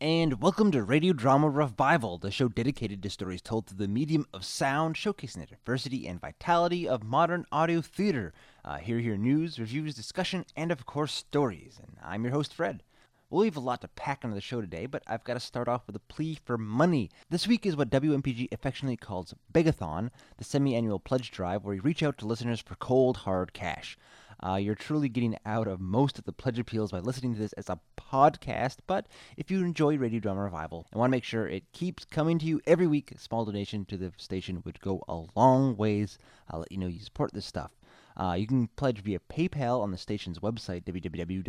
and welcome to Radio Drama Revival, the show dedicated to stories told through the medium of sound, showcasing the diversity and vitality of modern audio theater. Uh, here, hear news, reviews, discussion, and of course, stories. And I'm your host, Fred. We'll leave a lot to pack into the show today, but I've got to start off with a plea for money. This week is what WMPG affectionately calls Begathon, the semi annual pledge drive where we reach out to listeners for cold, hard cash. Uh, you're truly getting out of most of the pledge appeals by listening to this as a podcast. But if you enjoy Radio Drama Revival and want to make sure it keeps coming to you every week, a small donation to the station would go a long ways. I'll let you know you support this stuff. Uh, you can pledge via PayPal on the station's website, www.wmpg.org,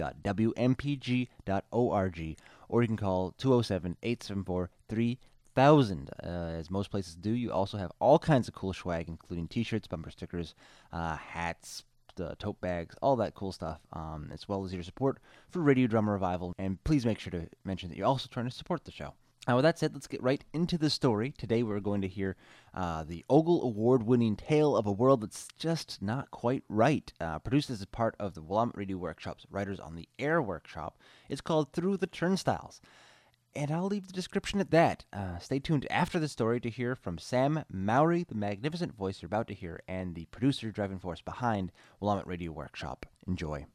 or you can call 207 874 3000. Uh, as most places do, you also have all kinds of cool swag, including t shirts, bumper stickers, uh, hats, uh, tote bags, all that cool stuff, um, as well as your support for Radio Drama Revival. And please make sure to mention that you're also trying to support the show. Now, with that said, let's get right into the story. Today, we're going to hear uh, the Ogle Award winning tale of a world that's just not quite right. Uh, produced as a part of the Willamette Radio Workshop's Writers on the Air workshop. It's called Through the Turnstiles. And I'll leave the description at that. Uh, stay tuned after the story to hear from Sam Mowry, the magnificent voice you're about to hear, and the producer driving force behind Willamette Radio Workshop. Enjoy.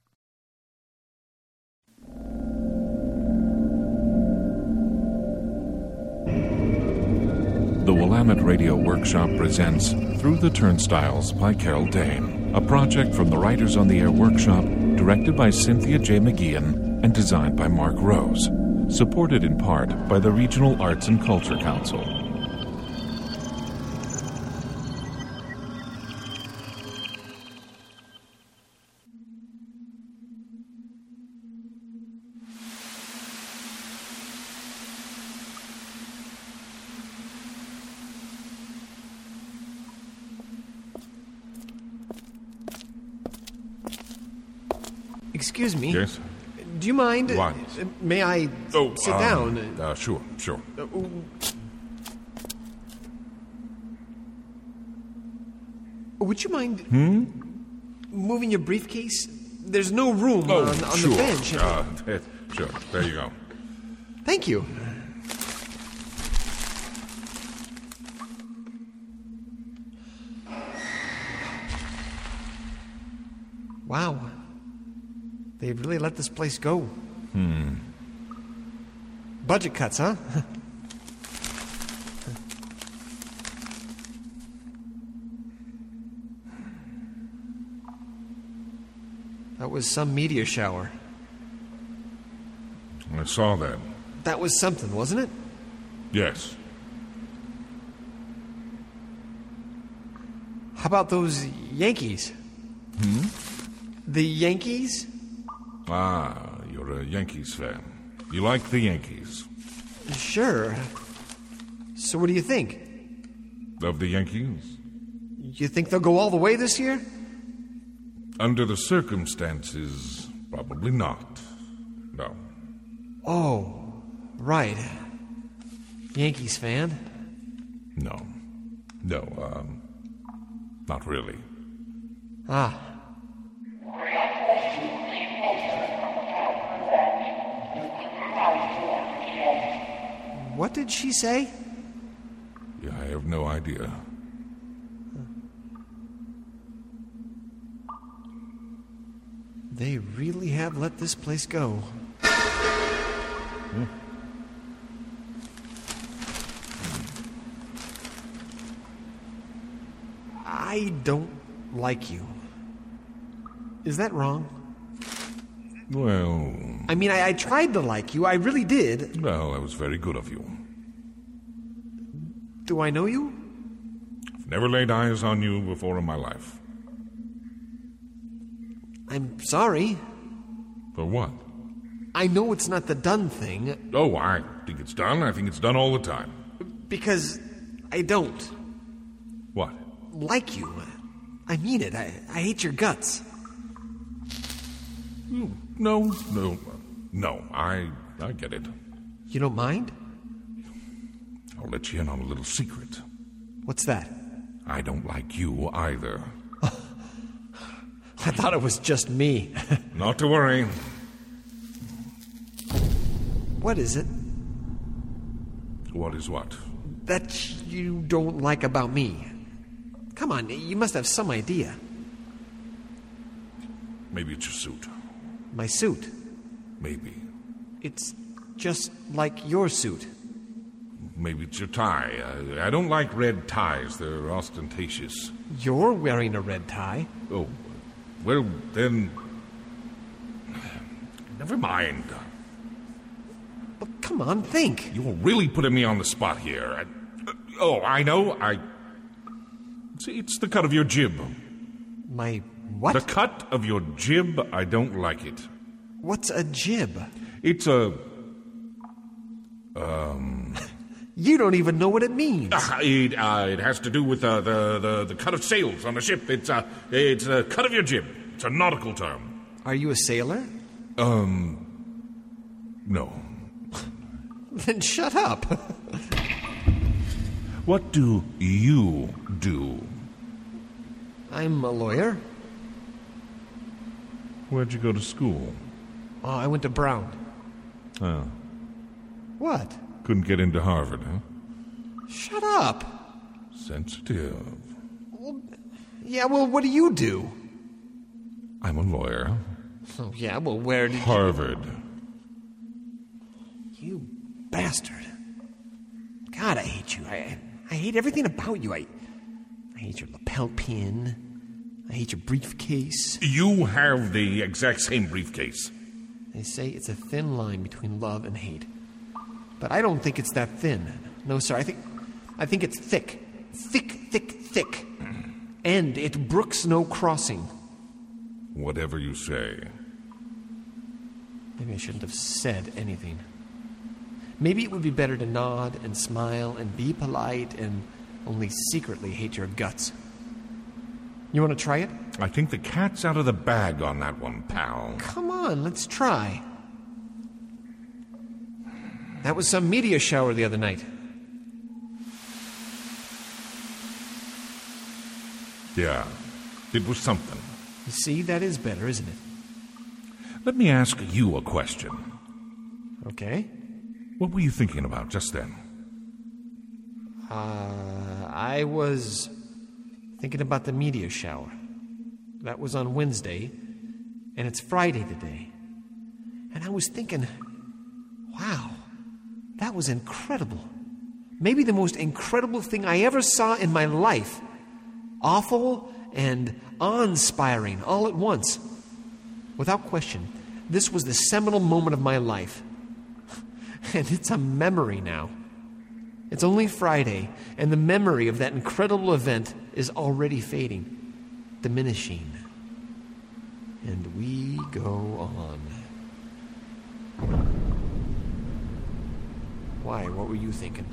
The Willamette Radio Workshop presents Through the Turnstiles by Carol Dane, a project from the Writers on the Air Workshop, directed by Cynthia J. McGeehan and designed by Mark Rose, supported in part by the Regional Arts and Culture Council. Excuse me. Yes? Do you mind? Uh, May I Oh, sit um, down? Uh, sure, sure. Uh, Would you mind moving your briefcase? There's no room Oh, on, on sure. the bench. Uh, sure. There you go. Thank you. Wow. They've really let this place go. Hmm. Budget cuts, huh? that was some meteor shower. I saw that. That was something, wasn't it? Yes. How about those Yankees? Hmm? The Yankees? Ah, you're a Yankees fan. You like the Yankees. Sure. So what do you think? Of the Yankees? You think they'll go all the way this year? Under the circumstances, probably not. No. Oh, right. Yankees fan. No. No, um, not really. Ah. What did she say? Yeah, I have no idea. They really have let this place go. Hmm. I don't like you. Is that wrong? Well, I mean, I, I tried to like you. I really did. well, that was very good of you. Do I know you? I've never laid eyes on you before in my life. I'm sorry. For what? I know it's not the done thing Oh, I think it's done. I think it's done all the time. because I don't What? like you. I mean it. I, I hate your guts. Mm, no, no, no. I I get it. You don't mind? I'll let you in on a little secret. What's that? I don't like you either. I thought it was just me. Not to worry. what is it? What is what? That you don't like about me. Come on, you must have some idea. Maybe it's your suit. My suit. Maybe. It's just like your suit. Maybe it's your tie. I, I don't like red ties, they're ostentatious. You're wearing a red tie. Oh, well, then. Never mind. Well, come on, think. You're really putting me on the spot here. I, oh, I know. I. See, it's the cut of your jib. My what? The cut of your jib, I don't like it. What's a jib? It's a. Um. you don't even know what it means. Uh, it, uh, it has to do with uh, the, the the cut of sails on a ship. It's a it's a cut of your jib. It's a nautical term. Are you a sailor? Um. No. Then shut up. What do you do? I'm a lawyer. Where'd you go to school? Oh, I went to Brown. Oh, What? couldn't get into Harvard, huh? Shut up. Sensitive. Well, Yeah, well, what do you do? I'm a lawyer. Oh, yeah, well, where did you Harvard. you bastard? God, I hate you. I, I hate everything about you. I, I hate your lapel pin. I hate your briefcase. You have the exact same briefcase. They say it's a thin line between love and hate. But I don't think it's that thin. No, sir. I think I think it's thick. Thick, thick, thick. And it brooks no crossing. Whatever you say. Maybe I shouldn't have said anything. Maybe it would be better to nod and smile and be polite and only secretly hate your guts. You want to try it? I think the cat's out of the bag on that one, pal. Come on, let's try. That was some meteor shower the other night. Yeah, it was something. You see, that is better, isn't it? Let me ask you a question. Okay. What were you thinking about just then? Uh, I was thinking about the meteor shower. That was on Wednesday, and it's Friday today. And I was thinking, wow, that was incredible. Maybe the most incredible thing I ever saw in my life. Awful and awe inspiring all at once. Without question, this was the seminal moment of my life. And it's a memory now. It's only Friday, and the memory of that incredible event is already fading, diminishing. And we go on. Why? What were you thinking?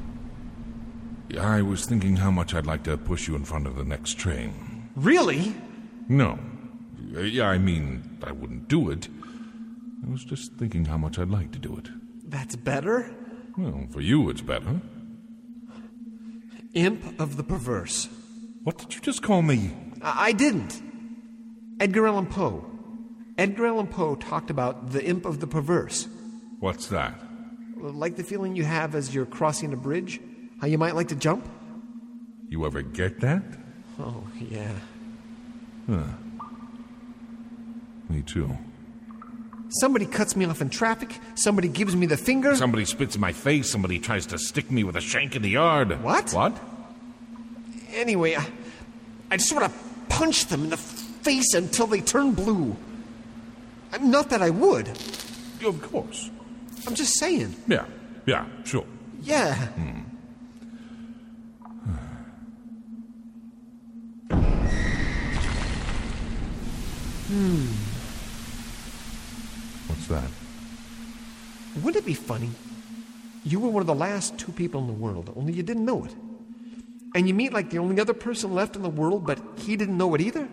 I was thinking how much I'd like to push you in front of the next train. Really? No. Yeah, I mean, I wouldn't do it. I was just thinking how much I'd like to do it. That's better? Well, for you, it's better. Imp of the perverse. What did you just call me? I, I didn't. Edgar Allan Poe. Edgar Allan Poe talked about the imp of the perverse. What's that? Like the feeling you have as you're crossing a bridge? How you might like to jump? You ever get that? Oh, yeah. Huh. Me too. Somebody cuts me off in traffic. Somebody gives me the finger. Somebody spits in my face. Somebody tries to stick me with a shank in the yard. What? What? Anyway, I, I just want to punch them in the face until they turn blue. I'm, Not that I would. Of course. I'm just saying. Yeah. Yeah, sure. Yeah. Hmm. What's that? Wouldn't it be funny? You were one of the last two people in the world, only you didn't know it. And you meet like the only other person left in the world, but he didn't know it either.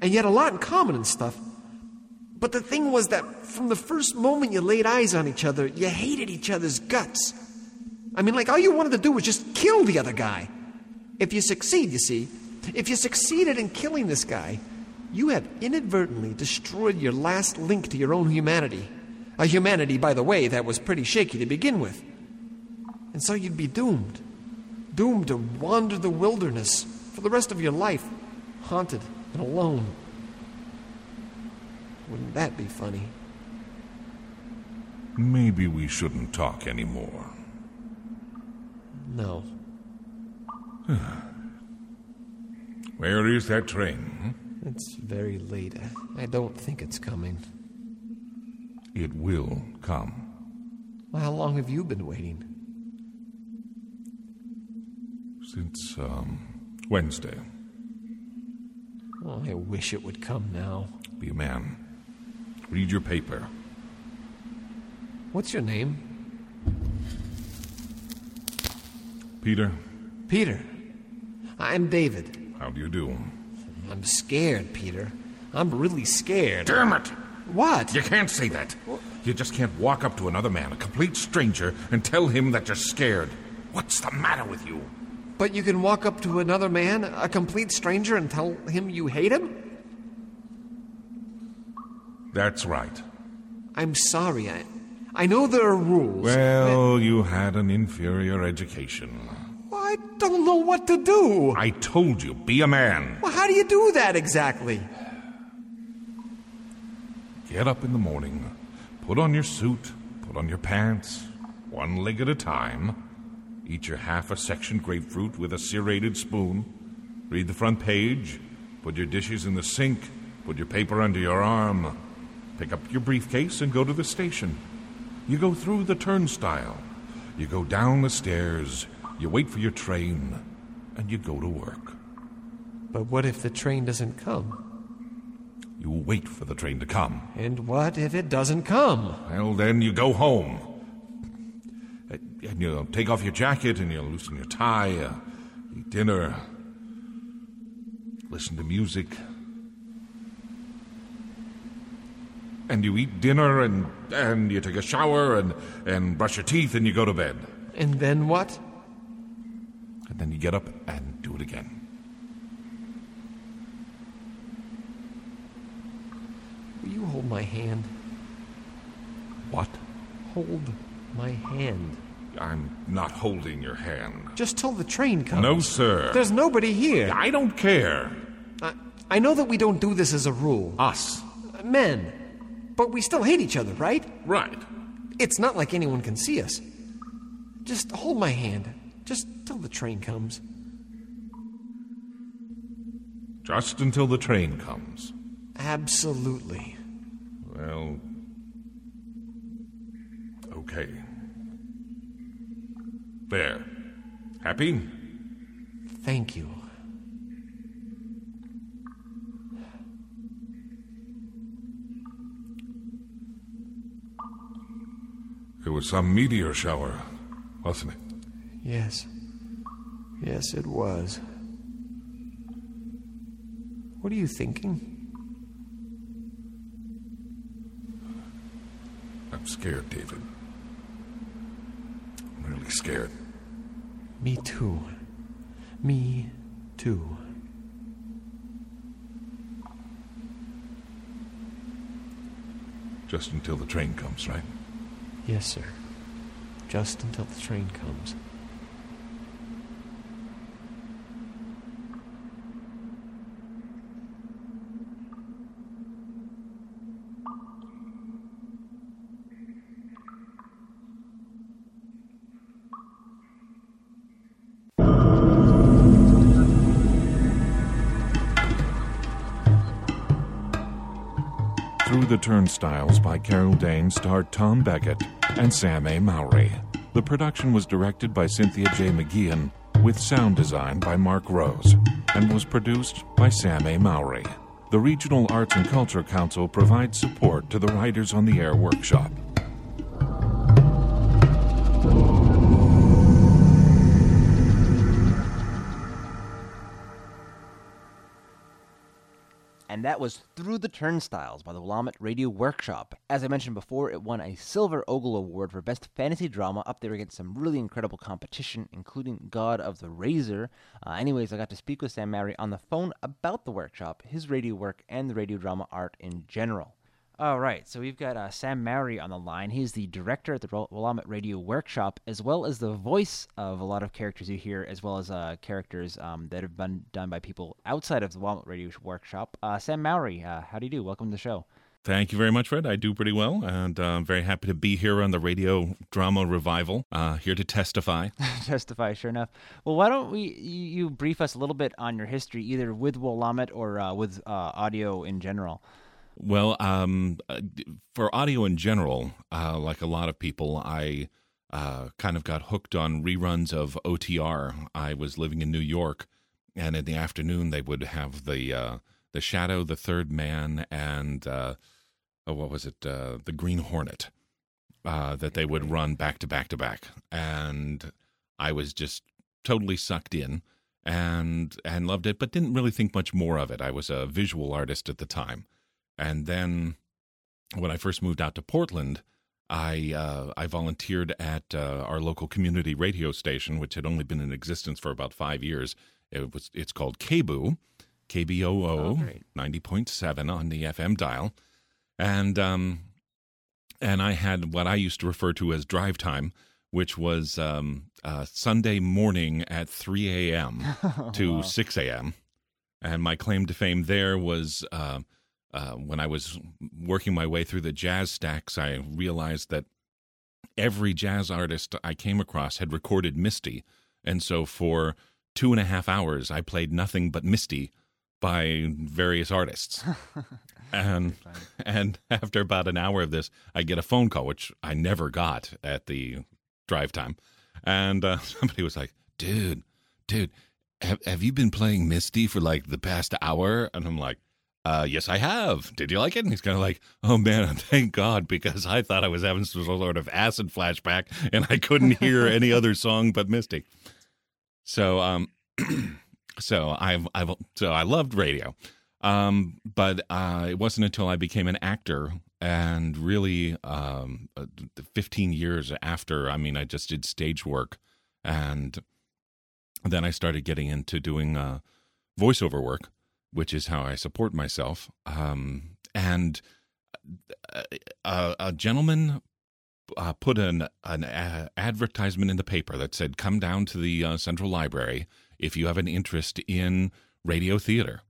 And you had a lot in common and stuff. But the thing was that from the first moment you laid eyes on each other, you hated each other's guts. I mean, like all you wanted to do was just kill the other guy. If you succeed, you see, if you succeeded in killing this guy, you have inadvertently destroyed your last link to your own humanity. A humanity, by the way, that was pretty shaky to begin with. And so you'd be doomed. Doomed to wander the wilderness for the rest of your life, haunted and alone. Wouldn't that be funny? Maybe we shouldn't talk anymore. No. Where is that train? hmm? It's very late. I don't think it's coming. It will come. Well, how long have you been waiting? Since, um, Wednesday. Oh, I wish it would come now. Be a man. Read your paper. What's your name? Peter, Peter. I'm David. how do you do? I'm scared, Peter. I'm really scared. Damn it! What? You can't say that. You just can't walk up to another man, a complete stranger, and tell him that you're scared. What's the matter with you? But you can walk up to another man, a complete stranger, and tell him you hate him? That's right. I'm sorry. I, I know there are rules. Well, you had an inferior education. but I don't know what to do. I told you, be a man. Well, how do you do that exactly? Get up in the morning, put on your suit, put on your pants, one leg at a time. Eat your half a section grapefruit with a serrated spoon. Read the front page. Put your dishes in the sink. Put your paper under your arm. Pick up your briefcase and go to the station. You go through the turnstile. You go down the stairs. You wait for your train. And you go to work. But what if the train doesn't come? You wait for the train to come. And what if it doesn't come? Well, then you go home. And you'll take off your jacket and you'll loosen your tie, uh, eat dinner, listen to music. And you eat dinner and, and you take a shower and, and brush your teeth and you go to bed. And then what? And then you get up and do it again. Will you hold my hand? What? Hold my hand. I'm not holding your hand. Just till the train comes. No, sir. There's nobody here. I don't care. I, I know that we don't do this as a rule. Us. Men. But we still hate each other, right? Right. It's not like anyone can see us. Just hold my hand. Just till the train comes. Just until the train comes. Absolutely. Well, okay. There. Happy? Thank you. It was some meteor shower, wasn't it? Yes. Yes, it was. What are you thinking? I'm scared, David. I'm really scared. Me too. Me too. Just until the train comes, right? Yes, sir. Just until the train comes. The Turnstiles by Carol Dane starred Tom Beckett and Sam A. Mowry. The production was directed by Cynthia J. McGeehan with sound design by Mark Rose and was produced by Sam A. Mowry. The Regional Arts and Culture Council provides support to the Writers on the Air workshop. That was Through the Turnstiles by the Willamette Radio Workshop. As I mentioned before, it won a Silver Ogle Award for Best Fantasy Drama up there against some really incredible competition, including God of the Razor. Uh, anyways, I got to speak with Sam Mowry on the phone about the workshop, his radio work, and the radio drama art in general. All right, so we've got uh, Sam Mowry on the line. He's the director at the Willamette Radio Workshop, as well as the voice of a lot of characters you hear, as well as uh, characters um, that have been done by people outside of the Willamette Radio Workshop. Uh, Sam Mowry, uh, how do you do? Welcome to the show. Thank you very much, Fred. I do pretty well, and uh, I'm very happy to be here on the radio drama revival. Uh, here to testify. testify, sure enough. Well, why don't we you brief us a little bit on your history, either with Willamette or with audio in general? Well, um, uh, for audio in general, uh, like a lot of people, I uh, kind of got hooked on reruns of OTR. I was living in New York, and in the afternoon they would have the uh, the Shadow, the Third Man, and uh, oh, what was it, uh, the Green Hornet, that they would run back to back to back, and I was just totally sucked in and and loved it, but didn't really think much more of it. I was a visual artist at the time and then when I first moved out to Portland, I uh, I volunteered at uh, our local community radio station, which had only been in existence for about five years. It was it's called KBOO, KBOO, oh, ninety point seven on the FM dial, and um, and I had what I used to refer to as drive time, which was um, uh, Sunday morning at three a.m. to wow. six a.m. And my claim to fame there was uh, when I was working my way through the jazz stacks, I realized that every jazz artist I came across had recorded Misty. And so for two and a half hours, I played nothing but Misty by various artists. and and after about an hour of this, I get a phone call, which I never got at the drive time. And uh, somebody was like, dude, dude, have, have you been playing Misty for like the past hour? And I'm like, uh, yes, I have. Did you like it? And he's kind of like, oh man, thank God, because I thought I was having some sort of acid flashback and I couldn't hear any other song but Misty. So, um, so I've, I've, so I loved radio. Um, but uh, it wasn't until I became an actor and really um, uh, 15 years after, I mean, I just did stage work and then I started getting into doing uh, voiceover work which is how I support myself. Um, and a, uh, a, a gentleman uh, put an an a- advertisement in the paper that said, "Come down to the uh, Central Library if you have an interest in radio theater."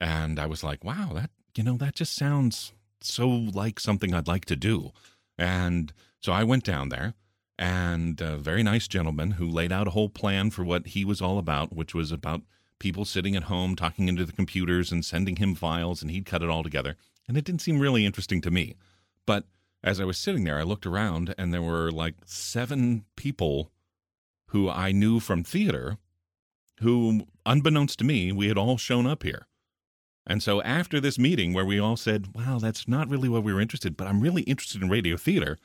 And I was like, "Wow, that you know that just sounds so like something I'd like to do." And so I went down there, and a very nice gentleman who laid out a whole plan for what he was all about, which was about people sitting at home talking into the computers and sending him files, and he'd cut it all together. And it didn't seem really interesting to me. But as I was sitting there, I looked around, and there were like seven people who I knew from theater who, unbeknownst to me, we had all shown up here. And so after this meeting where we all said, wow, that's not really what we were interested, but I'm really interested in radio theater.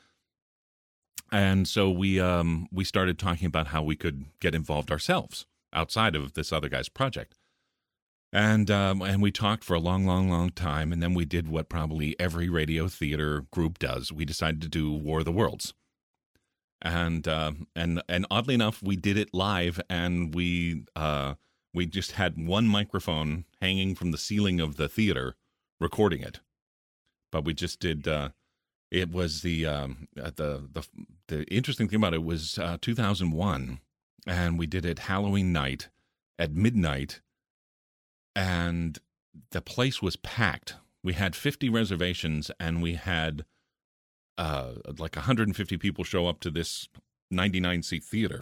And so we um, we started talking about how we could get involved ourselves outside of this other guy's project. And um, and we talked for a long, long, long time, and then we did what probably every radio theater group does. We decided to do War of the Worlds, and uh, and and oddly enough, we did it live, and we uh, we just had one microphone hanging from the ceiling of the theater, recording it. But we just did. Uh, it was the um, uh, the the the interesting thing about it was uh, 2001 and we did it Halloween night at midnight, and the place was packed. We had 50 reservations, and we had uh, like 150 people show up to this 99 seat theater.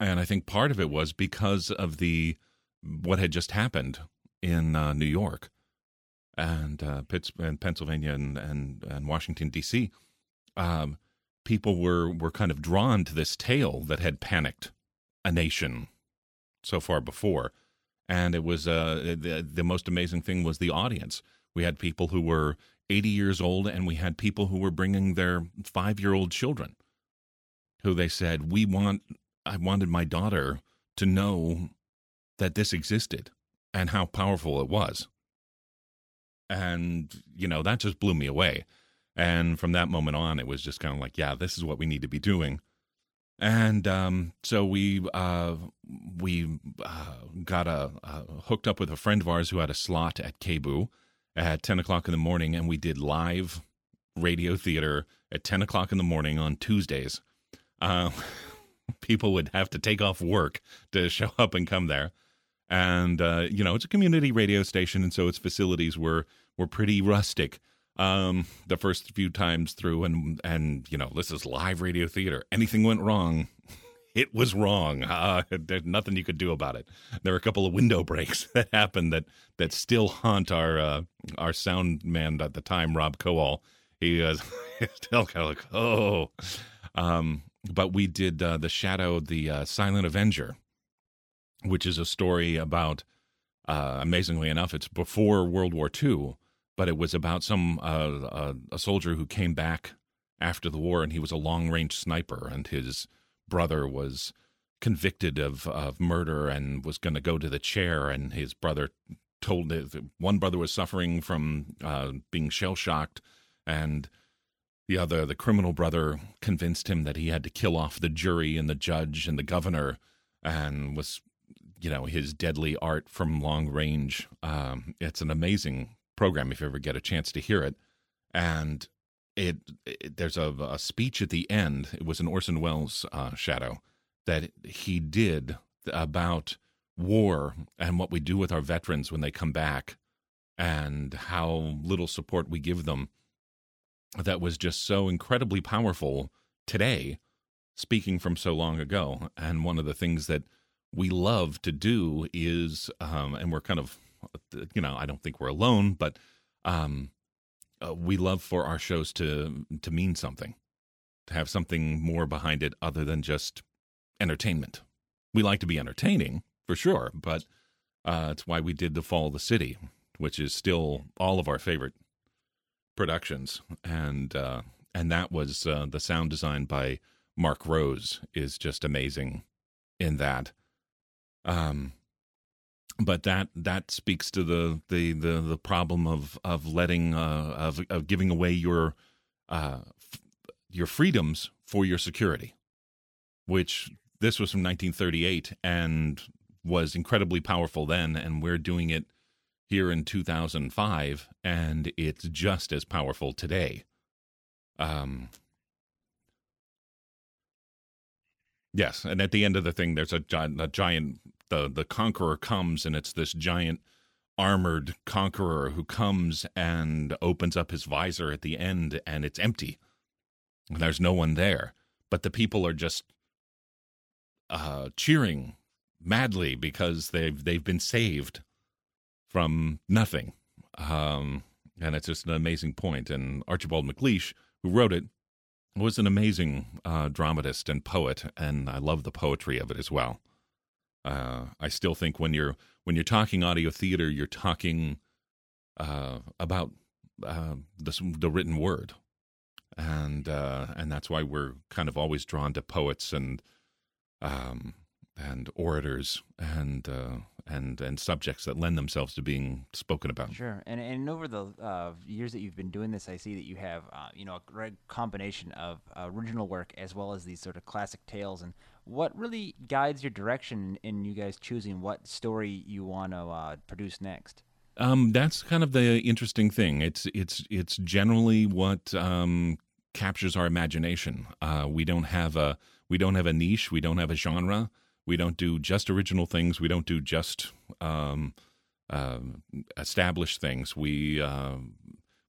And I think part of it was because of the what had just happened in uh, New York and uh, Pittsburgh and Pennsylvania and and, and Washington D.C. Um, people were were kind of drawn to this tale that had panicked a nation so far before. And it was uh, the, the most amazing thing was the audience. We had people who were 80 years old and we had people who were bringing their 5-year-old children who they said we want I wanted my daughter to know that this existed and how powerful it was. And you know that just blew me away and from that moment on, it was just kind of like, yeah, this is what we need to be doing. And um, so we uh, we uh, got a uh, hooked up with a friend of ours who had a slot at KBOO, at 10 o'clock in the morning, and we did live radio theater at 10 o'clock in the morning on Tuesdays. Uh, people would have to take off work to show up and come there. And, uh, you know, it's a community radio station, and so its facilities were, were pretty rustic um, the first few times through. And, and, you know, this is live radio theater. Anything went wrong, it was wrong. Uh, there's nothing you could do about it. There were a couple of window breaks that happened that that still haunt our uh, our sound man at the time, Rob Coal. He was still kind of like, oh. Um, but we did uh, the Shadow, the uh, Silent Avenger, which is a story about. Uh, amazingly enough, it's before World War II, but it was about some uh, a soldier who came back after the war, and he was a long range sniper, and his brother was convicted of, of murder and was going to go to the chair, and his brother told one brother was suffering from uh, being shell shocked, and the other, the criminal brother, convinced him that he had to kill off the jury and the judge and the governor, and was, you know, his deadly art from long range. Um, it's an amazing program if you ever get a chance to hear it, and it, it there's a, a, speech at the end. It was an Orson Welles uh, shadow that he did about war and what we do with our veterans when they come back and how little support we give them. That was just so incredibly powerful today, speaking from so long ago. And one of the things that we love to do is, um, and we're kind of, you know, I don't think we're alone, but um, uh, we love for our shows to to mean something, to have something more behind it other than just entertainment. We like to be entertaining for sure, but uh, it's why we did the Fall of the City, which is still all of our favorite productions, and uh, and that was uh, the sound design by Mark Rose is just amazing in that. Um, but that that speaks to the the the, the problem of of letting uh, of of giving away your uh, f- your freedoms for your security, which this was from 1938 and was incredibly powerful then, and we're doing it here in 2005, and it's just as powerful today. Um, yes, and at the end of the thing, there's a, a giant the the conqueror comes and it's this giant armored conqueror who comes and opens up his visor at the end and it's empty. And there's no one there, but the people are just uh, cheering madly because they've they've been saved from nothing. Um, and it's just an amazing point. And Archibald MacLeish, who wrote it, was an amazing uh, dramatist and poet, and I love the poetry of it as well. Uh, I still think when you're when you're talking audio theater, you're talking uh, about uh, the the written word, and uh, and that's why we're kind of always drawn to poets and um, and orators and uh, and and subjects that lend themselves to being spoken about. Sure, and and over the uh, years that you've been doing this, I see that you have uh, you know a great combination of original work as well as these sort of classic tales. And what really guides your direction in you guys choosing what story you want to uh, produce next? Um, that's kind of the interesting thing. It's it's it's generally what um, captures our imagination. Uh, we don't have a we don't have a niche. We don't have a genre. We don't do just original things. We don't do just um, uh, established things. We uh,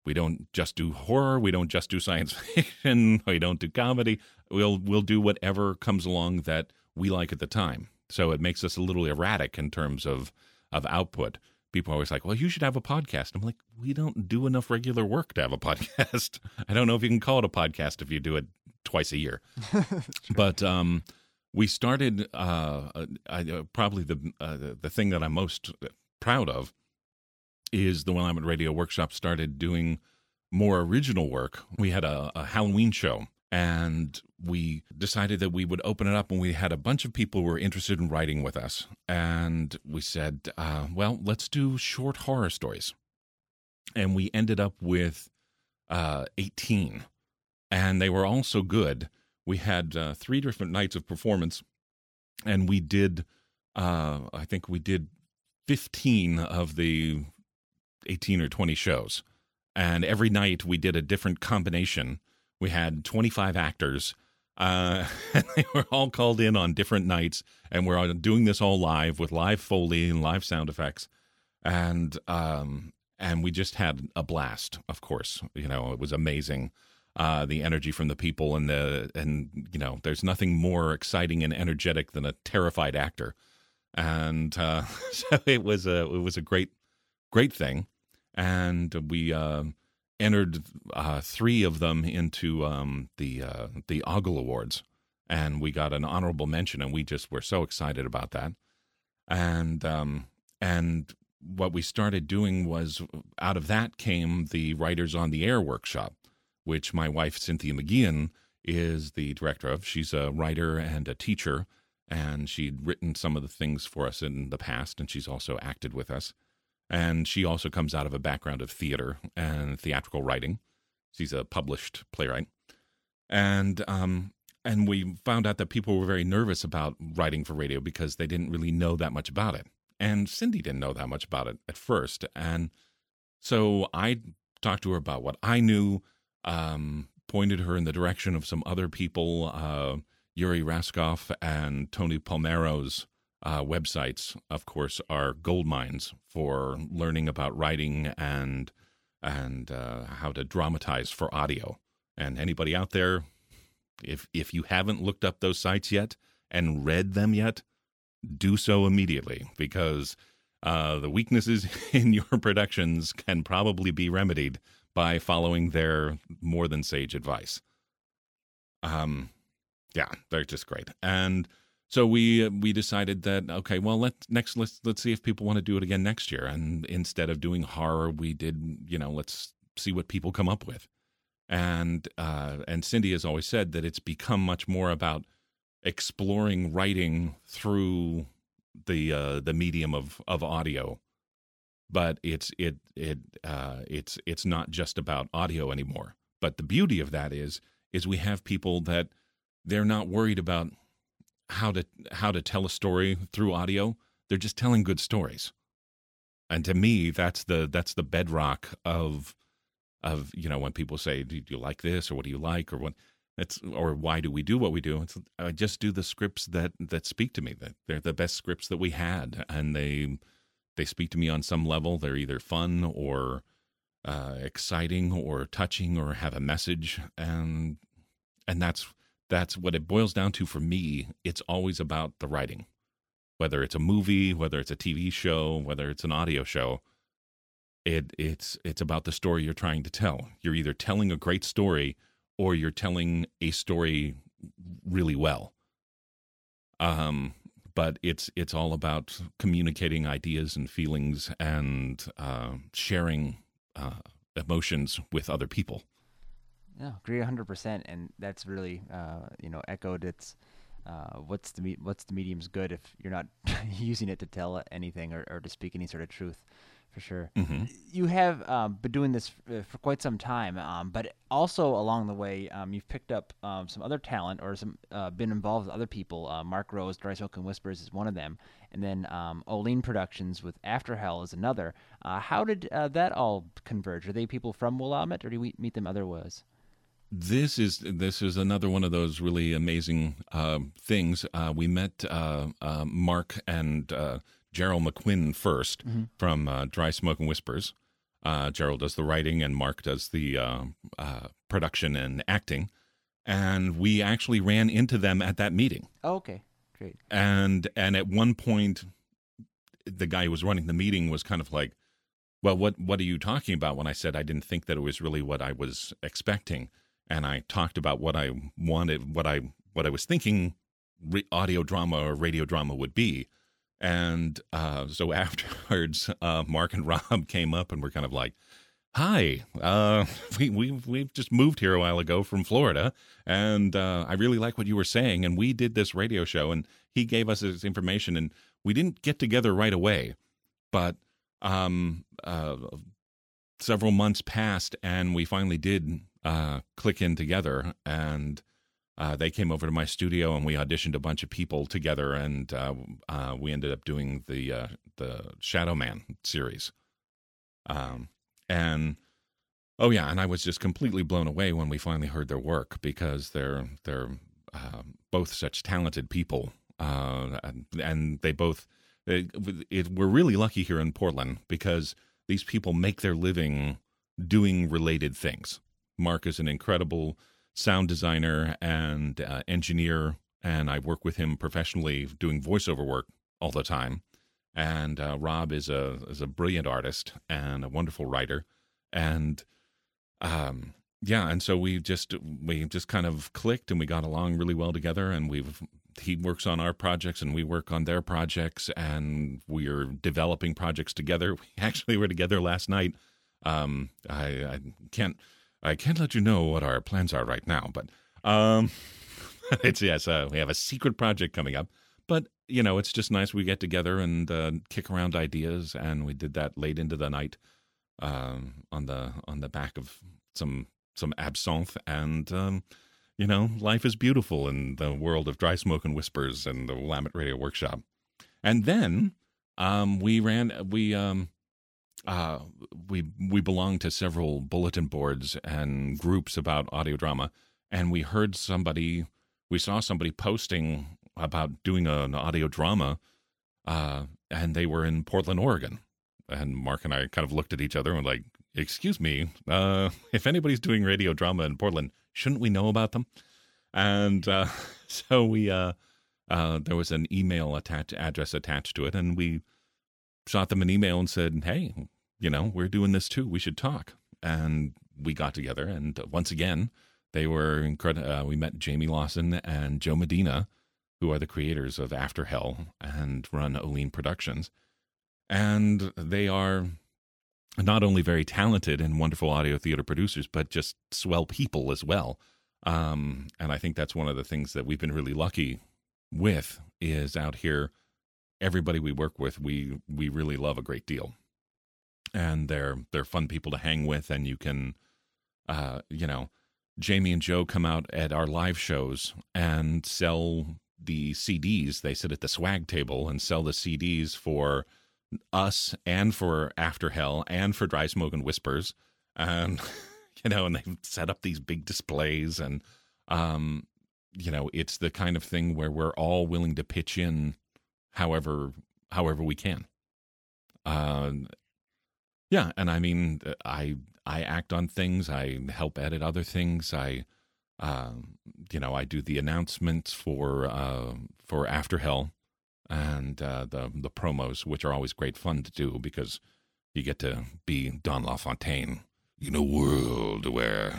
we don't just do horror. We don't just do science fiction. We don't do comedy. We'll we'll do whatever comes along that we like at the time. So it makes us a little erratic in terms of of output. People are always like, "Well, you should have a podcast." I'm like, "We don't do enough regular work to have a podcast. I don't know if you can call it a podcast if you do it twice a year." but um, we started uh, I, uh, probably the uh, the thing that I'm most proud of is the Willamette Radio Workshop started doing more original work. We had a, a Halloween show and we decided that we would open it up and we had a bunch of people who were interested in writing with us and we said uh, well let's do short horror stories and we ended up with uh, 18 and they were all so good we had uh, three different nights of performance and we did uh, i think we did 15 of the 18 or 20 shows. And every night we did a different combination. We had 25 actors. Uh, and they were all called in on different nights, and we're doing this all live with live foley and live sound effects, and um, and we just had a blast. Of course, you know it was amazing uh, the energy from the people and the and you know there's nothing more exciting and energetic than a terrified actor. And uh, so it was a it was a great great thing, and we uh, entered uh, three of them into um, the uh, the Ogle Awards, and we got an honorable mention, and we just were so excited about that, and um, and what we started doing was out of that came the Writers on the Air workshop, which my wife Cynthia McGeehan is the director of. She's a writer and a teacher and she'd written some of the things for us in the past, and she's also acted with us. And she also comes out of a background of theater and theatrical writing. She's a published playwright, and um, and we found out that people were very nervous about writing for radio because they didn't really know that much about it. And Cindy didn't know that much about it at first, and so I talked to her about what I knew, um, pointed her in the direction of some other people. Uh, Yuri Raskoff and Tony Palermo's uh, websites, of course, are gold mines for learning about writing and and uh, how to dramatize for audio. And anybody out there, if if you haven't looked up those sites yet and read them yet, do so immediately because uh, the weaknesses in your productions can probably be remedied by following their more than sage advice. Um, yeah, they're just great. And so we we decided that okay, well let next let's let's see if people want to do it again next year. And instead of doing horror, we did you know let's see what people come up with. And uh, and Cindy has always said that it's become much more about exploring writing through the uh, the medium of of audio. But it's it it uh, it's it's not just about audio anymore. But the beauty of that is is we have people that they're not worried about how to how to tell a story through audio. They're just telling good stories. And to me, that's the that's the bedrock of of you know when people say, "Do you like this?" or "What do you like?" or what it's or why do we do what we do? It's, I just do the scripts that that speak to me. That they're the best scripts that we had, and they they speak to me on some level. They're either fun or uh, exciting or touching or have a message, and and that's that's what it boils down to for me. It's always about the writing, whether it's a movie, whether it's a TV show, whether it's an audio show. It it's it's about the story you're trying to tell. You're either telling a great story or you're telling a story really well. Um, but it's it's all about communicating ideas and feelings and uh, sharing uh, emotions with other people. No, agree hundred percent, and that's really uh, you know echoed. It's uh, what's the me- what's the medium's good if you're not using it to tell anything or, or to speak any sort of truth, for sure. Mm-hmm. You have um, been doing this f- uh, for quite some time, um, but also along the way, um, you've picked up um, some other talent or some uh, been involved with other people. Uh, Mark Rose, Dry Smoke and Whispers is one of them, and then um, Olean Productions with After Hell is another. Uh, how did uh, that all converge? Are they people from Willamette, or do we meet them otherwise? This is this is another one of those really amazing uh, things. Uh, we met uh, uh Mark and uh, Gerald McQuinn 1st mm-hmm. from uh, Dry Smoke and Whispers. Gerald does the writing, and Mark does the production and acting. And we actually ran into them at that meeting. Oh, okay, great. And and at one point, the guy who was running the meeting was kind of like, "Well, what what are you talking about?" When I said I didn't think that it was really what I was expecting and I talked about what I wanted, what I what I was thinking re- audio drama or radio drama would be. And uh, so afterwards, uh, Mark and Rob came up and were kind of like, "Hi, uh, we we we've just moved here a while ago from Florida, and uh, I really like what you were saying. And we did this radio show, and he gave us his information, and we didn't get together right away, but um, uh, several months passed, and we finally did uh, click in together. And uh, they came over to my studio, and we auditioned a bunch of people together, and uh, uh we ended up doing the uh, the Shadow Man series. Um, and oh yeah, and I was just completely blown away when we finally heard their work because they're they're uh, both such talented people, uh, and, and they both. It, it, we're really lucky here in Portland because these people make their living doing related things. Mark is an incredible sound designer and uh, engineer, and I work with him professionally doing voiceover work all the time. And uh, Rob is a is a brilliant artist and a wonderful writer, and um, yeah, and so we just we just kind of clicked and we got along really well together, and we've he works on our projects and we work on their projects, and we're developing projects together. We actually were together last night. Um, I, I can't I can't let you know what our plans are right now, but um, it's yes, uh, we have a secret project coming up. But you know, it's just nice we get together and uh, kick around ideas, and we did that late into the night um, on the on the back of some some absinthe, and um, you know, life is beautiful in the world of dry smoke and whispers and the Willamette Radio Workshop. And then um, we ran we um, uh, we we belong to several bulletin boards and groups about audio drama, and we heard somebody, we saw somebody posting about doing an audio drama, uh, and they were in Portland, Oregon, and Mark and I kind of looked at each other and were like, "Excuse me, uh, if anybody's doing radio drama in Portland, shouldn't we know about them?" And uh, so we, uh, uh, there was an email attached address attached to it, and we shot them an email and said, "Hey, you know, we're doing this too. We should talk." And we got together, and once again, they were incredible. Uh, we met Jamie Lawson and Joe Medina, who are the creators of After Hell and run Oline Productions, and they are not only very talented and wonderful audio theater producers, but just swell people as well. Um, and I think that's one of the things that we've been really lucky with is out here everybody we work with we we really love a great deal and they're they're fun people to hang with and you can uh you know Jamie and Joe come out at our live shows and sell the CDs they sit at the swag table and sell the CDs for us and for After Hell and for Dry Smoke and Whispers. And you know and they've set up these big displays and um you know it's the kind of thing where we're all willing to pitch in however however we can. Uh yeah and i mean i i act on things i help edit other things i um you know i do the announcements for uh for after hell and uh the the promos which are always great fun to do because you get to be don lafontaine in a world where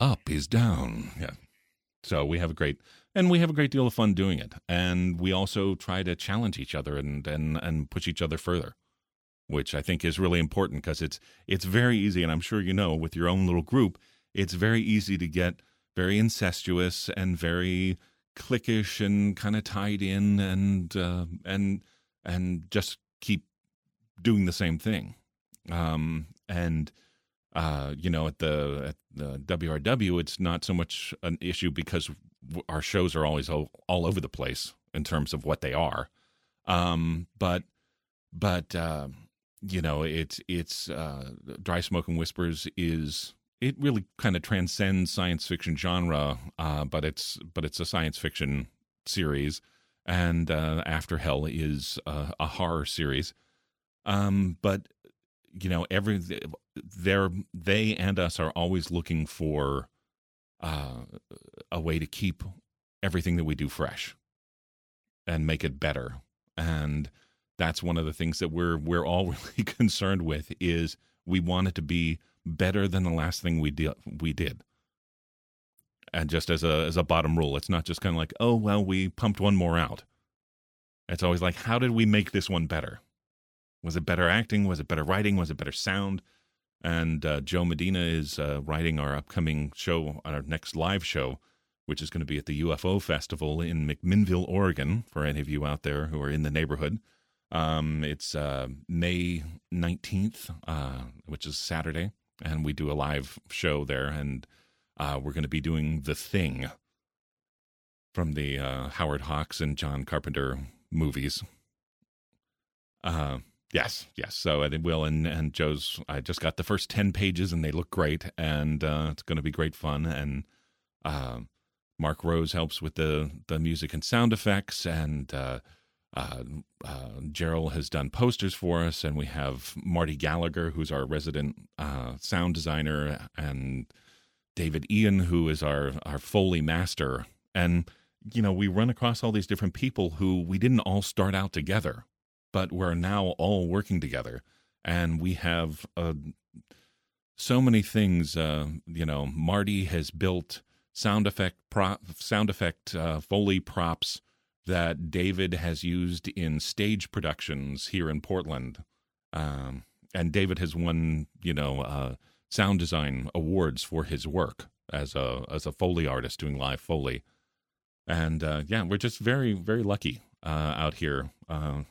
up is down. Yeah. So we have a great and we have a great deal of fun doing it. And we also try to challenge each other and and and push each other further which i think is really important because it's it's very easy and i'm sure you know with your own little group it's very easy to get very incestuous and very cliquish and kind of tied in and uh, and and just keep doing the same thing um and uh, you know, at the at the WRW, it's not so much an issue because our shows are always all, all over the place in terms of what they are. Um, but but uh, you know, it's it's uh, Dry Smoke and Whispers is it really kind of transcends science fiction genre, uh, but it's but it's a science fiction series, and uh, After Hell is a, a horror series. Um, but you know every they're they and us are always looking for uh, a way to keep everything that we do fresh and make it better and that's one of the things that we're we're all really concerned with is we want it to be better than the last thing we did we did and just as a as a bottom rule it's not just kind of like oh well we pumped one more out it's always like how did we make this one better was it better acting? Was it better writing? Was it better sound? And uh, Joe Medina is uh, writing our upcoming show, our next live show, which is going to be at the UFO Festival in McMinnville, Oregon, for any of you out there who are in the neighborhood. Um, it's uh, May 19th, uh, which is Saturday, and we do a live show there. And uh, we're going to be doing The Thing from the uh, Howard Hawks and John Carpenter movies. Uh, Yes, yes. So it will, and and Joe's. I just got the first ten pages, and they look great, and uh, it's going to be great fun. And uh, Mark Rose helps with the the music and sound effects, and uh, uh, Gerald has done posters for us, and we have Marty Gallagher, who's our resident uh, sound designer, and David Ian, who is our our Foley master, and you know we run across all these different people who we didn't all start out together but we're now all working together. And we have uh, so many things uh, you know marty has built sound effect prop sound effect uh, foley props that david has used in stage productions here in portland. Um, and david has won you know uh, sound design awards for his work as a as a foley artist doing live foley. And uh, yeah we're just very very lucky uh, out here. Uh,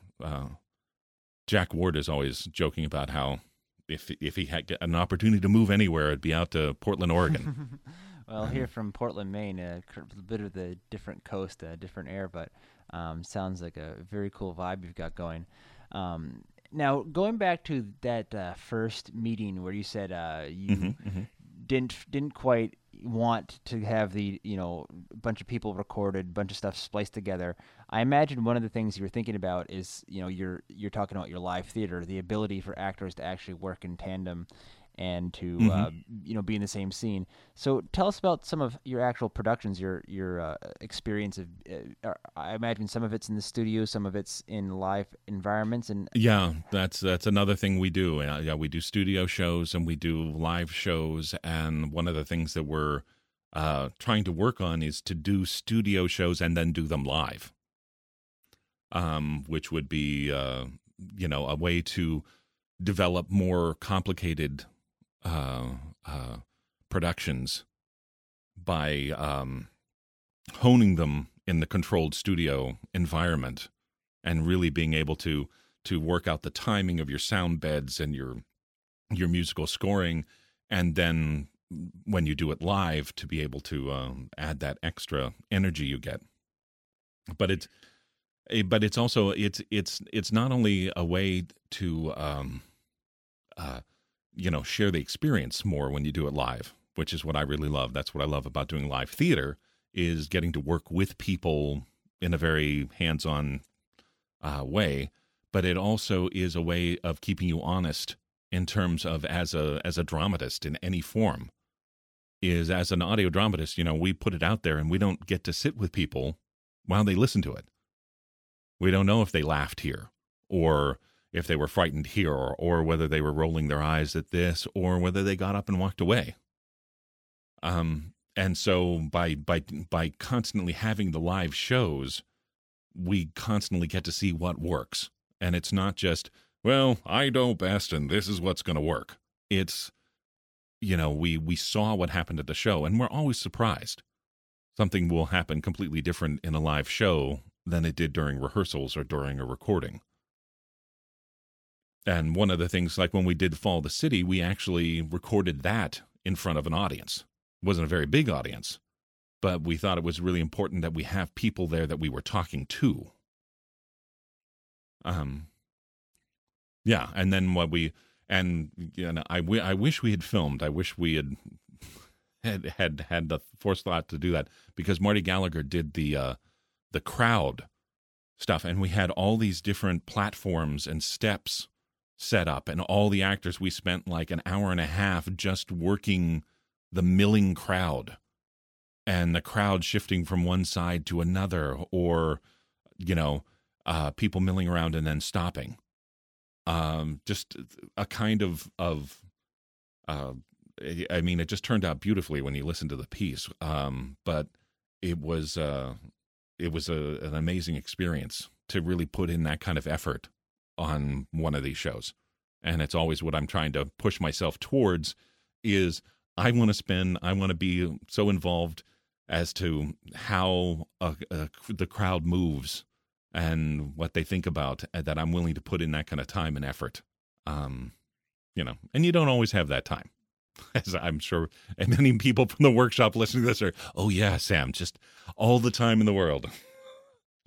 Jack Ward is always joking about how if if he had an opportunity to move anywhere, it'd be out to Portland, Oregon. well, here from Portland, Maine, a bit of the different coast, a different air, but um, sounds like a very cool vibe you've got going. Um, now, going back to that uh, first meeting where you said uh, you mm-hmm, mm-hmm. didn't didn't quite want to have the you know bunch of people recorded, bunch of stuff spliced together. I imagine one of the things you're thinking about is you know you're you're talking about your live theater, the ability for actors to actually work in tandem and to mm-hmm. uh, you know be in the same scene. So tell us about some of your actual productions, your your uh, experience of. Uh, I imagine some of it's in the studio, some of it's in live environments, and yeah, that's that's another thing we do. yeah, we do studio shows and we do live shows, and one of the things that we're uh, trying to work on is to do studio shows and then do them live, um, which would be uh, you know a way to develop more complicated uh, uh, productions by um, honing them in the controlled studio environment and really being able to to work out the timing of your sound beds and your your musical scoring and then when you do it live to be able to um, add that extra energy you get. But it's eh, but it's also it's it's it's not only a way to um, uh, you know share the experience more when you do it live which is what i really love. That's what i love about doing live theater is getting to work with people in a very hands-on uh, way. But it also is a way of keeping you honest in terms of as a as a dramatist in any form. Is as an audio dramatist you know we put it out there and we don't get to sit with people while they listen to it. We don't know if they laughed here or if they were frightened here or, or whether they were rolling their eyes at this or whether they got up and walked away. Um, and so by by by constantly having the live shows, we constantly get to see what works. And it's not just, well, I know best and this is what's going to work. It's you know, we we saw what happened at the show and we're always surprised. Something will happen completely different in a live show than it did during rehearsals or during a recording. And one of the things, like when we did Fall the City, we actually recorded that in front of an audience. It wasn't a very big audience, but we thought it was really important that we have people there that we were talking to. Um, yeah, and then what we and you know, I, I wish we had filmed. I wish we had had had had the forethought to do that because Marty Gallagher did the uh, the crowd stuff, and we had all these different platforms and steps set up and all the actors we spent like an hour and a half just working the milling crowd and the crowd shifting from one side to another or you know uh, people milling around and then stopping. Um, just a kind of of uh, i mean it just turned out beautifully when you listen to the piece um, but it was uh, it was a, an amazing experience to really put in that kind of effort on one of these shows. And it's always what i'm trying to push myself towards is i want to spend i want to be so involved as to how uh, uh, the crowd moves and what they think about uh, that i'm willing to put in that kind of time and effort. Um you know and you don't always have that time. As i'm sure many people from the workshop listening to this are oh yeah sam just all the time in the world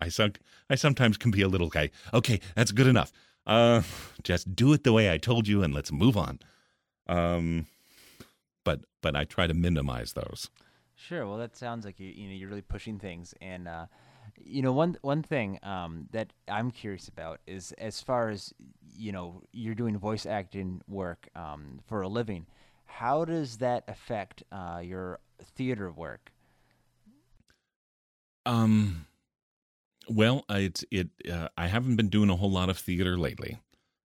I, some, I sometimes can be a little guy. Okay, that's good enough. Uh, just do it the way I told you, and let's move on. Um, but but I try to minimize those. Sure. Well, that sounds like you you know you're really pushing things, and uh, you know one one thing um, that I'm curious about is as far as you know you're doing voice acting work um, for a living. How does that affect uh, your theater work? Um, well, it's it. Uh, I haven't been doing a whole lot of theater lately,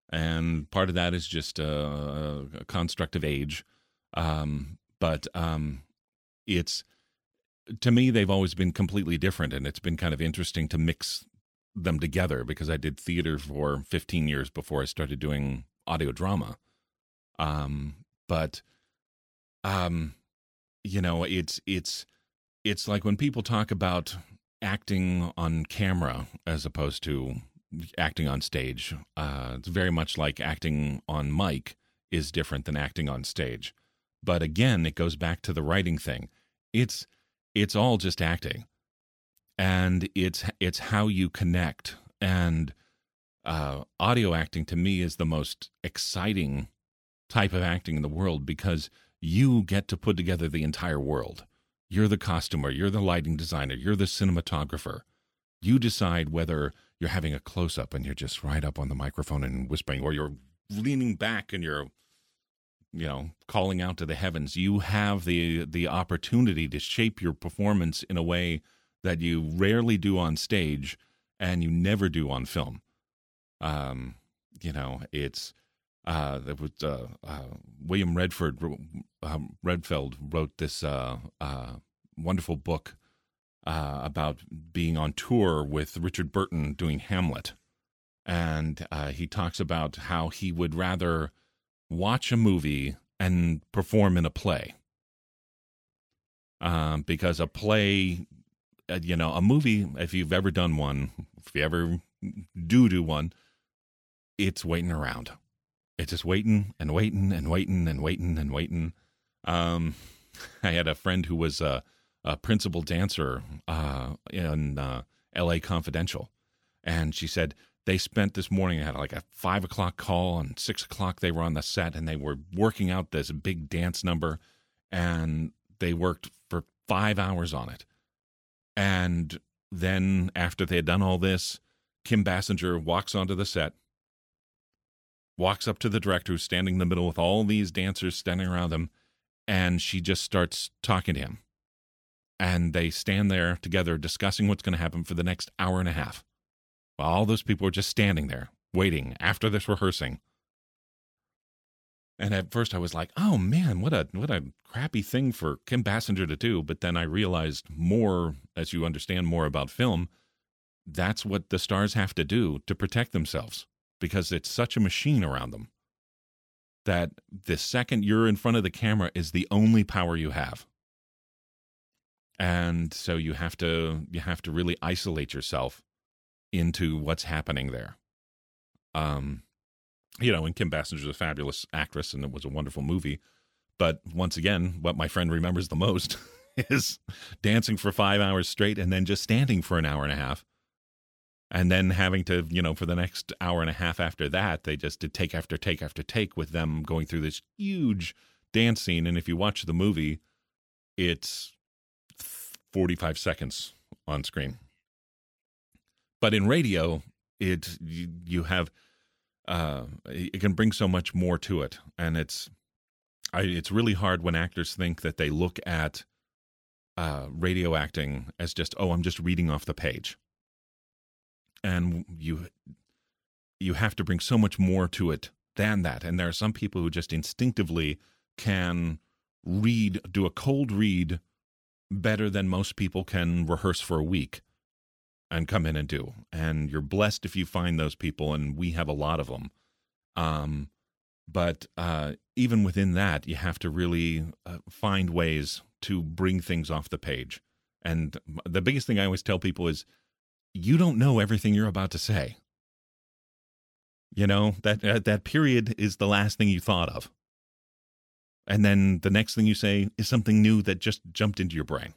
and part of that is just uh, a construct of age. Um, but um, it's to me they've always been completely different, and it's been kind of interesting to mix them together because I did theater for 15 years before I started doing audio drama. Um, but um, you know, it's it's it's like when people talk about acting on camera as opposed to acting on stage. Uh, it's very much like acting on mic is different than acting on stage. But again, it goes back to the writing thing. It's it's all just acting, and it's it's how you connect. And uh, audio acting to me is the most exciting type of acting in the world because you get to put together the entire world you're the costumer, you're the lighting designer, you're the cinematographer. You decide whether you're having a close up and you're just right up on the microphone and whispering, or you're leaning back and you're, you know, calling out to the heavens. You have the the opportunity to shape your performance in a way that you rarely do on stage and you never do on film. Um, you know, it's uh, there was uh, uh, William Redfield um, wrote this uh, uh, wonderful book uh, about being on tour with Richard Burton doing Hamlet, and he talks about how he would rather watch a movie and perform in a play um, because a play, you know, a movie. If you've ever done one, if you ever do do one, it's waiting around it's just waiting and waiting and waiting and waiting and waiting. Um, I had a friend who was a, a principal dancer uh, in uh, L.A. Confidential, and she said they spent this morning had like a five o'clock call and six o'clock they were on the set and they were working out this big dance number, and they worked for five hours on it, and then after they had done all this, Kim Basinger walks onto the set walks up to the director who's standing in the middle with all these dancers standing around him, and she just starts talking to him. And they stand there together discussing what's going to happen for the next hour and a half. While all those people are just standing there, waiting after this rehearsing. And at first I was like, oh man, what a what a crappy thing for Kim Basinger to do. But then I realized more as you understand more about film, that's what the stars have to do to protect themselves because it's such a machine around them that the second you're in front of the camera is the only power you have. And so you have to you have to really isolate yourself into what's happening there. Um you know and kim basinger's a fabulous actress and it was a wonderful movie. But once again what my friend remembers the most is dancing for five hours straight and then just standing for an hour and a half and then having to you know for the next hour and a half after that they just did take after take after take with them going through this huge dance scene. And if you watch the movie it's 45 seconds on screen. But in radio it you, have uh it can bring so much more to it. And it's I, it's really hard when actors think that they look at uh radio acting as just oh i'm just reading off the page and you you have to bring so much more to it than that. And there are some people who just instinctively can read do a cold read better than most people can rehearse for a week and come in and do. And you're blessed if you find those people and we have a lot of them um, but uh, even within that you have to really uh, find ways to bring things off the page. And the biggest thing i always tell people is you don't know everything you're about to say. You know, that uh, that period is the last thing you thought of. And then the next thing you say is something new that just jumped into your brain.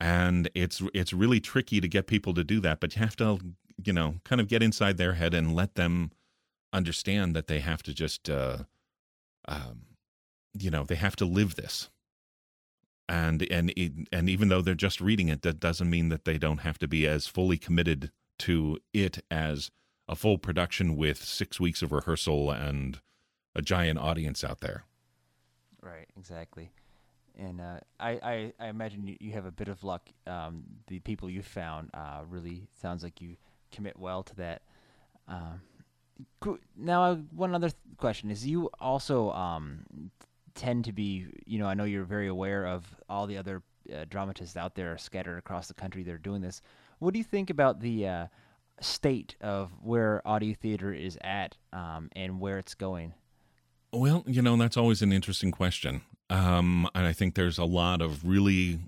And it's it's really tricky to get people to do that, but you have to you know, kind of get inside their head and let them understand that they have to just, uh, um, you know, they have to live this. And and and even though they're just reading it, that doesn't mean that they don't have to be as fully committed to it as a full production with six weeks of rehearsal and a giant audience out there. Right, exactly. And uh, I, I, I imagine you, have a bit of luck. Um, the people you found uh, really sounds like you commit well to that. Um, now, one other th- question is: you also um, tend to be, you know, I know you're very aware of all the other uh, dramatists out there scattered across the country that are doing this. What do you think about the uh, state of where audio theater is at um, and where it's going? Well, you know, that's always an interesting question. Um, and I think there's a lot of really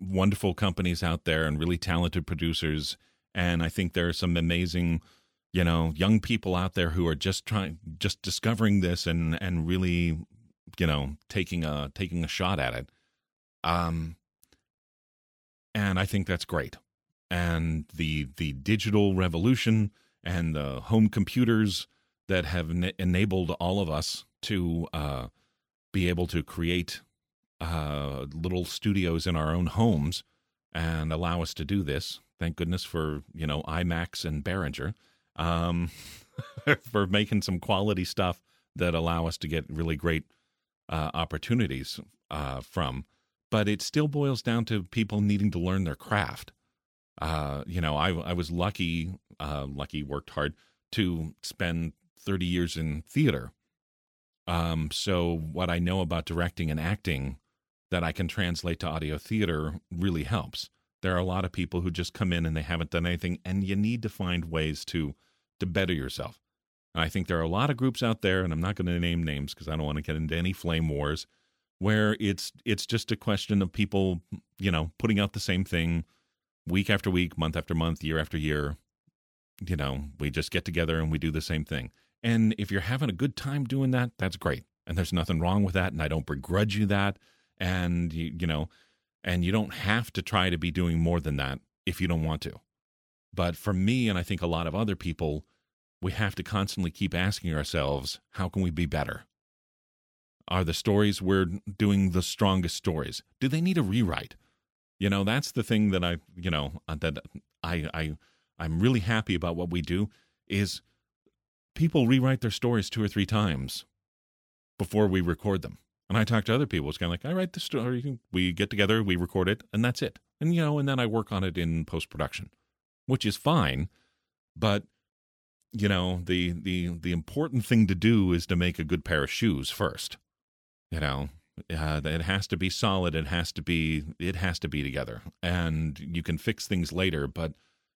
wonderful companies out there and really talented producers. And I think there are some amazing, you know, young people out there who are just trying, just discovering this and, and really, you know, taking a, taking a shot at it. Um, and I think that's great. And the, the digital revolution and the home computers that have enabled all of us to, uh, be able to create uh, little studios in our own homes and allow us to do this. Thank goodness for you know iMacs and Behringer um, for making some quality stuff that allow us to get really great uh, opportunities uh, from. But it still boils down to people needing to learn their craft. Uh, you know, I I was lucky, uh, lucky worked hard to spend 30 years in theater um, so what I know about directing and acting that I can translate to audio theater really helps. There are a lot of people who just come in and they haven't done anything, and you need to find ways to to better yourself. I think there are a lot of groups out there, and I'm not going to name names because I don't want to get into any flame wars, where it's it's just a question of people, you know, putting out the same thing week after week, month after month, year after year. You know, we just get together and we do the same thing. And if you're having a good time doing that, that's great. And there's nothing wrong with that. And I don't begrudge you that. And, you, you know, and you don't have to try to be doing more than that if you don't want to. But for me, and I think a lot of other people, we have to constantly keep asking ourselves, how can we be better? Are the stories we're doing the strongest stories? Do they need a rewrite? You know, that's the thing that I, you know, uh, that I, I, I'm really happy about what we do is people rewrite their stories two or three times before we record them. And I talk to other people. It's kind of like I write the story, we get together, we record it, and that's it. And you know, and then I work on it in post production, which is fine. But you know, the the the important thing to do is to make a good pair of shoes first. You know, uh, it has to be solid. It has to be it has to be together, and you can fix things later. But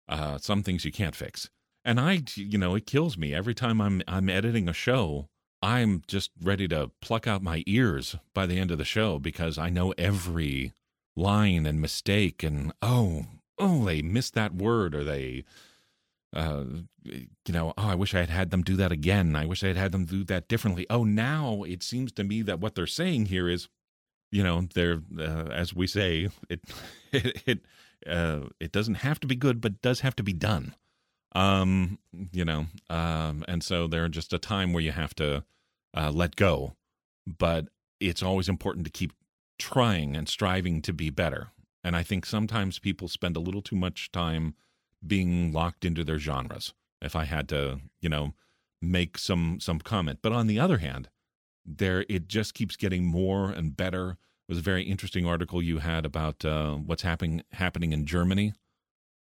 uh, some things you can't fix and I, you know, it kills me every time I'm I'm editing a show. I'm just ready to pluck out my ears by the end of the show because I know every line and mistake and oh oh they missed that word or they uh you know oh I wish I had had them do that again. I wish I had had them do that differently. Oh now it seems to me that what they're saying here is you know they're uh, as we say it it it, uh, it doesn't have to be good but does have to be done. Um, you know, um, and so there's just a time where you have to uh, let go, but it's always important to keep trying and striving to be better. And I think sometimes people spend a little too much time being locked into their genres. If I had to, you know, make some some comment, but on the other hand, there it just keeps getting more and better. It was a very interesting article you had about uh, what's happening happening in Germany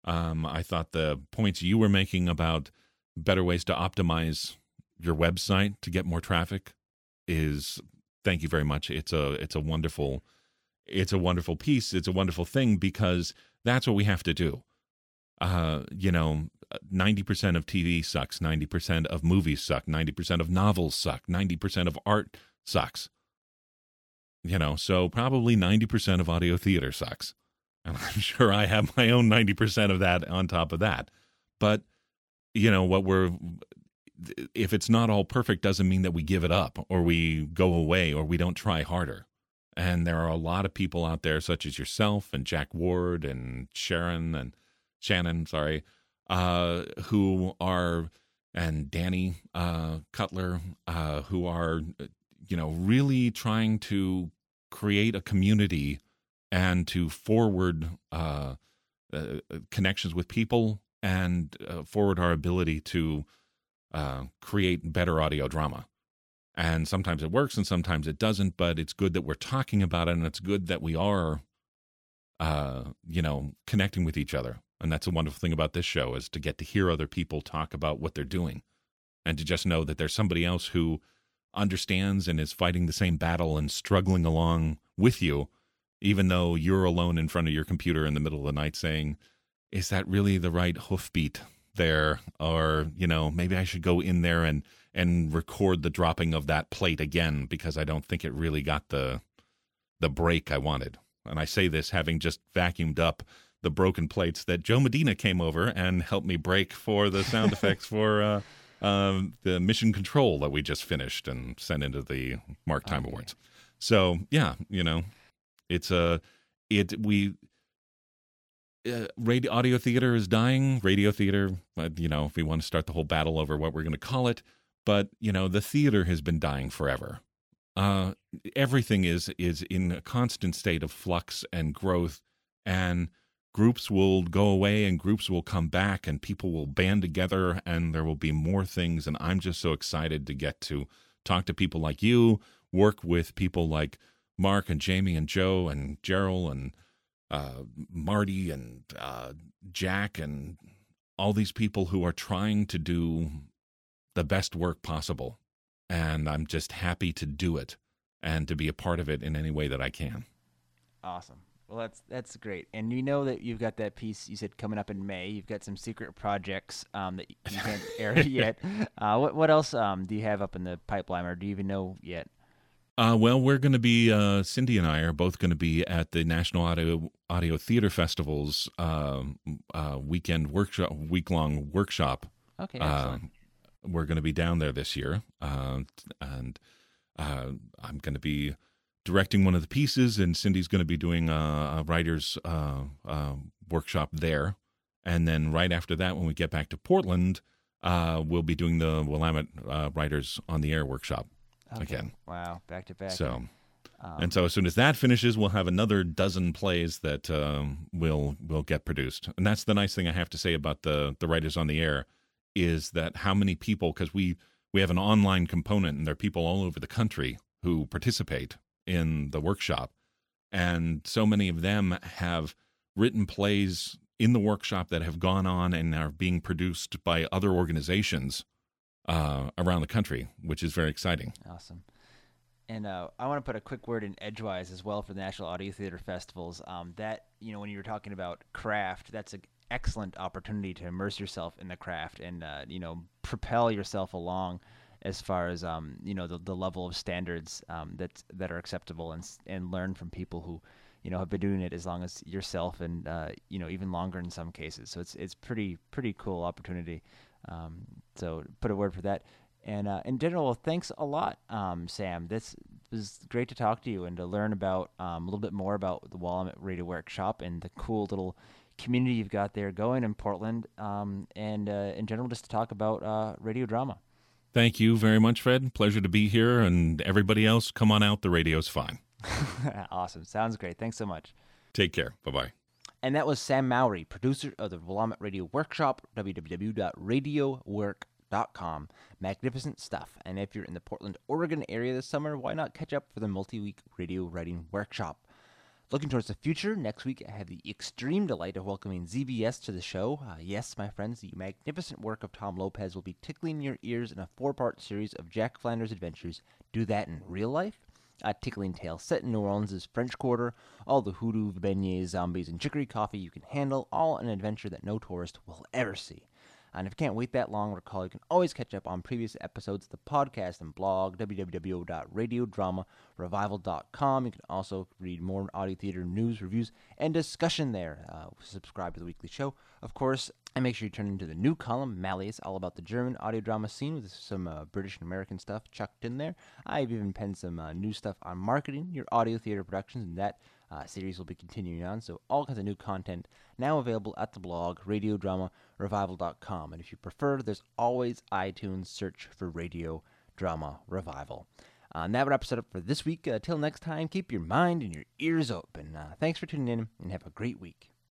um, I thought the points you were making about better ways to optimize your website to get more traffic is thank you very much. It's a it's a wonderful it's a wonderful piece. It's a wonderful thing because that's what we have to do. Uh, you know, 90% of TV sucks, 90% of movies suck, 90% of novels suck, 90% of art sucks. You know, so probably 90% of audio theater sucks. And I'm sure I have my own 90% of that on top of that. But, you know, what we're, if it's not all perfect, doesn't mean that we give it up or we go away or we don't try harder. And there are a lot of people out there, such as yourself and Jack Ward and Sharon and Shannon, sorry, uh, who are and Danny uh, Cutler, uh, who are you know really trying to create a community and to forward uh, uh, connections with people and uh, forward our ability to uh, create better audio drama. And sometimes it works and sometimes it doesn't, but it's good that we're talking about it and it's good that we are, you know, connecting with each other. And that's a wonderful thing about this show is to get to hear other people talk about what they're doing and to just know that there's somebody else who understands and is fighting the same battle and struggling along with you, even though you're alone in front of your computer in the middle of the night saying, is that really the right hoofbeat there? Or, you know, maybe I should go in there and, and record the dropping of that plate again because I don't think it really got the, the break I wanted. And I say this having just vacuumed up the broken plates that Joe Medina came over and helped me break for the sound effects for uh, um, the mission control that we just finished and sent into the Mark Time Okay. Awards. So yeah, you know, it's a it we uh, radio audio theater is dying. Radio theater, uh, you know, if we want to start the whole battle over what we're going to call it, but you know, the theater has been dying forever. Uh, everything is is in a constant state of flux and growth, and groups will go away and groups will come back and people will band together and there will be more things. And i'm just so excited to get to talk to people like you work with people like mark and jamie and joe and gerald and uh, marty and uh, jack and all these people who are trying to do the best work possible. And i'm just happy to do it and to be a part of it in any way that i can. Awesome. Well, that's that's great. And you know that you've got that piece you said coming up in May. You've got some secret projects um, that you can't air yet. Uh, what what else um, do you have up in the pipeline, or do you even know yet? Uh, well, we're going to be uh, Cindy and I are both going to be at the National Audio Audio Theater Festival's um uh, weekend workshop, week long workshop. Okay, Uh, excellent. we're going to be down there this year, uh, and uh, I'm going to be directing one of the pieces, and Cindy's going to be doing a, a writers uh, uh, workshop there. And then right after that, when we get back to Portland, uh, we'll be doing the Willamette uh, Writers on the Air workshop okay. again. Wow, back to back. So. Um, And so, as soon as that finishes, we'll have another dozen plays that um, will will get produced. And that's the nice thing I have to say about the the writers on the air is that how many people because we we have an online component and there are people all over the country who participate in the workshop, and so many of them have written plays in the workshop that have gone on and are being produced by other organizations uh, around the country, which is very exciting. Awesome. And uh, I want to put a quick word in edgewise as well for the National Audio Theater Festivals. Um, that you know, when you were talking about craft, that's an excellent opportunity to immerse yourself in the craft and uh, you know propel yourself along as far as um, you know the, the level of standards um, that that are acceptable and and learn from people who you know have been doing it as long as yourself and uh, you know even longer in some cases. So it's it's pretty pretty cool opportunity. Um, so put a word for that. And uh, in general, thanks a lot, um, Sam. This was great to talk to you and to learn about um, a little bit more about the Willamette Radio Workshop and the cool little community you've got there going in Portland. Um, and uh, in general, just to talk about uh, radio drama. Thank you very much, Fred. Pleasure to be here. And everybody else, come on out. The radio's fine. awesome. Sounds great. Thanks so much. Take care. Bye bye. And that was Sam Mowry, producer of the Willamette Radio Workshop, www.radiowork.com. Magnificent stuff. And if you're in the Portland, Oregon area this summer, why not catch up for the multi week radio writing workshop? Looking towards the future, next week I have the extreme delight of welcoming ZBS to the show. Uh, yes, my friends, the magnificent work of Tom Lopez will be tickling your ears in a four part series of Jack Flanders' adventures. Do that in real life? A tickling tale set in New Orleans' French Quarter, all the hoodoo, beignets, zombies, and chicory coffee you can handle, all an adventure that no tourist will ever see. And if you can't wait that long, recall you can always catch up on previous episodes of the podcast and blog, www.radiodramarevival.com. You can also read more audio theater news, reviews, and discussion there. Uh, subscribe to the weekly show, of course, and make sure you turn into the new column, Malleus, all about the German audio drama scene with some uh, British and American stuff chucked in there. I've even penned some uh, new stuff on marketing your audio theater productions, and that uh, series will be continuing on. So all kinds of new content now available at the blog radiodramarevival.com. And if you prefer, there's always iTunes. Search for Radio Drama Revival. Uh, and that wraps it up for this week. Uh, till next time, keep your mind and your ears open. Uh, thanks for tuning in and have a great week.